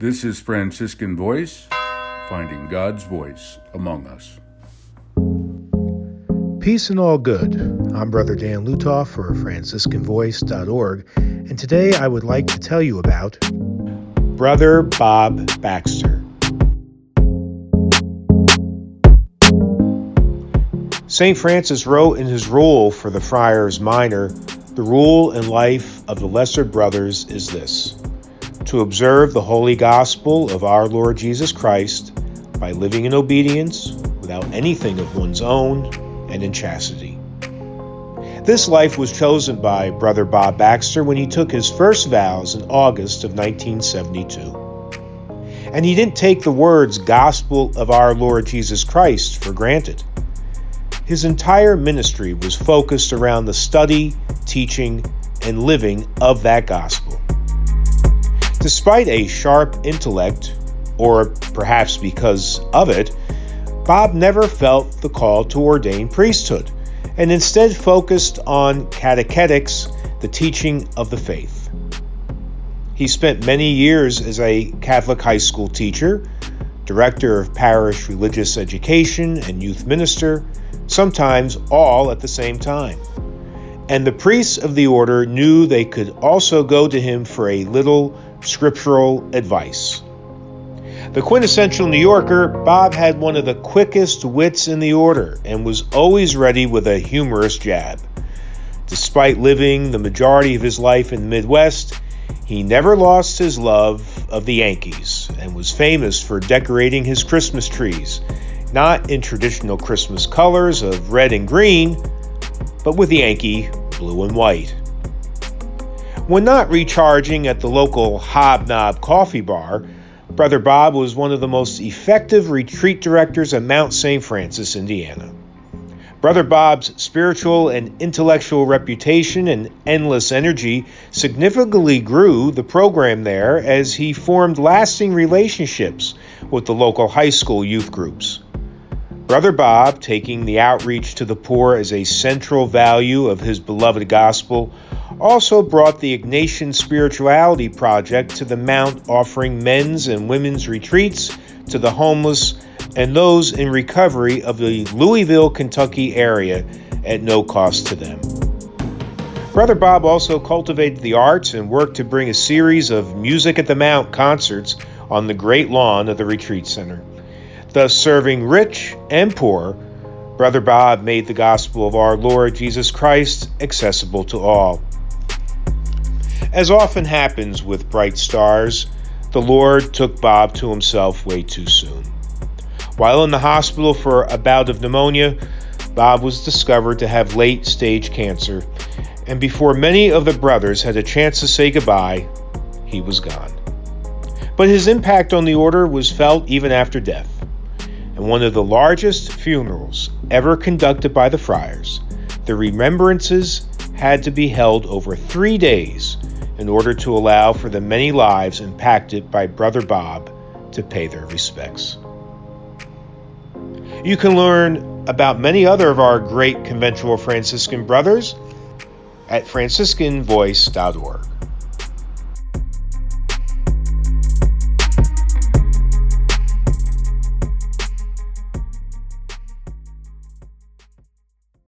This is Franciscan Voice, finding God's voice among us. Peace and all good. I'm Brother Dan Lutoff for FranciscanVoice.org, and today I would like to tell you about Brother Bob Baxter. St. Francis wrote in his rule for the Friars Minor the rule and life of the Lesser Brothers is this to observe the holy gospel of our Lord Jesus Christ by living in obedience without anything of one's own and in chastity. This life was chosen by Brother Bob Baxter when he took his first vows in August of 1972. And he didn't take the words gospel of our Lord Jesus Christ for granted. His entire ministry was focused around the study, teaching, and living of that gospel. Despite a sharp intellect, or perhaps because of it, Bob never felt the call to ordain priesthood and instead focused on catechetics, the teaching of the faith. He spent many years as a Catholic high school teacher, director of parish religious education, and youth minister, sometimes all at the same time. And the priests of the order knew they could also go to him for a little scriptural advice. The quintessential New Yorker, Bob had one of the quickest wits in the order and was always ready with a humorous jab. Despite living the majority of his life in the Midwest, he never lost his love of the Yankees and was famous for decorating his Christmas trees, not in traditional Christmas colors of red and green, but with Yankee blue and white. When not recharging at the local Hobnob Coffee Bar, Brother Bob was one of the most effective retreat directors at Mount St. Francis, Indiana. Brother Bob's spiritual and intellectual reputation and endless energy significantly grew the program there as he formed lasting relationships with the local high school youth groups. Brother Bob, taking the outreach to the poor as a central value of his beloved gospel, also brought the Ignatian Spirituality Project to the Mount, offering men's and women's retreats to the homeless and those in recovery of the Louisville, Kentucky area at no cost to them. Brother Bob also cultivated the arts and worked to bring a series of Music at the Mount concerts on the great lawn of the retreat center. Thus, serving rich and poor, Brother Bob made the gospel of our Lord Jesus Christ accessible to all. As often happens with bright stars, the Lord took Bob to himself way too soon. While in the hospital for a bout of pneumonia, Bob was discovered to have late stage cancer, and before many of the brothers had a chance to say goodbye, he was gone. But his impact on the order was felt even after death, and one of the largest funerals ever conducted by the friars, the remembrances had to be held over three days in order to allow for the many lives impacted by Brother Bob to pay their respects. You can learn about many other of our great conventual Franciscan brothers at franciscanvoice.org.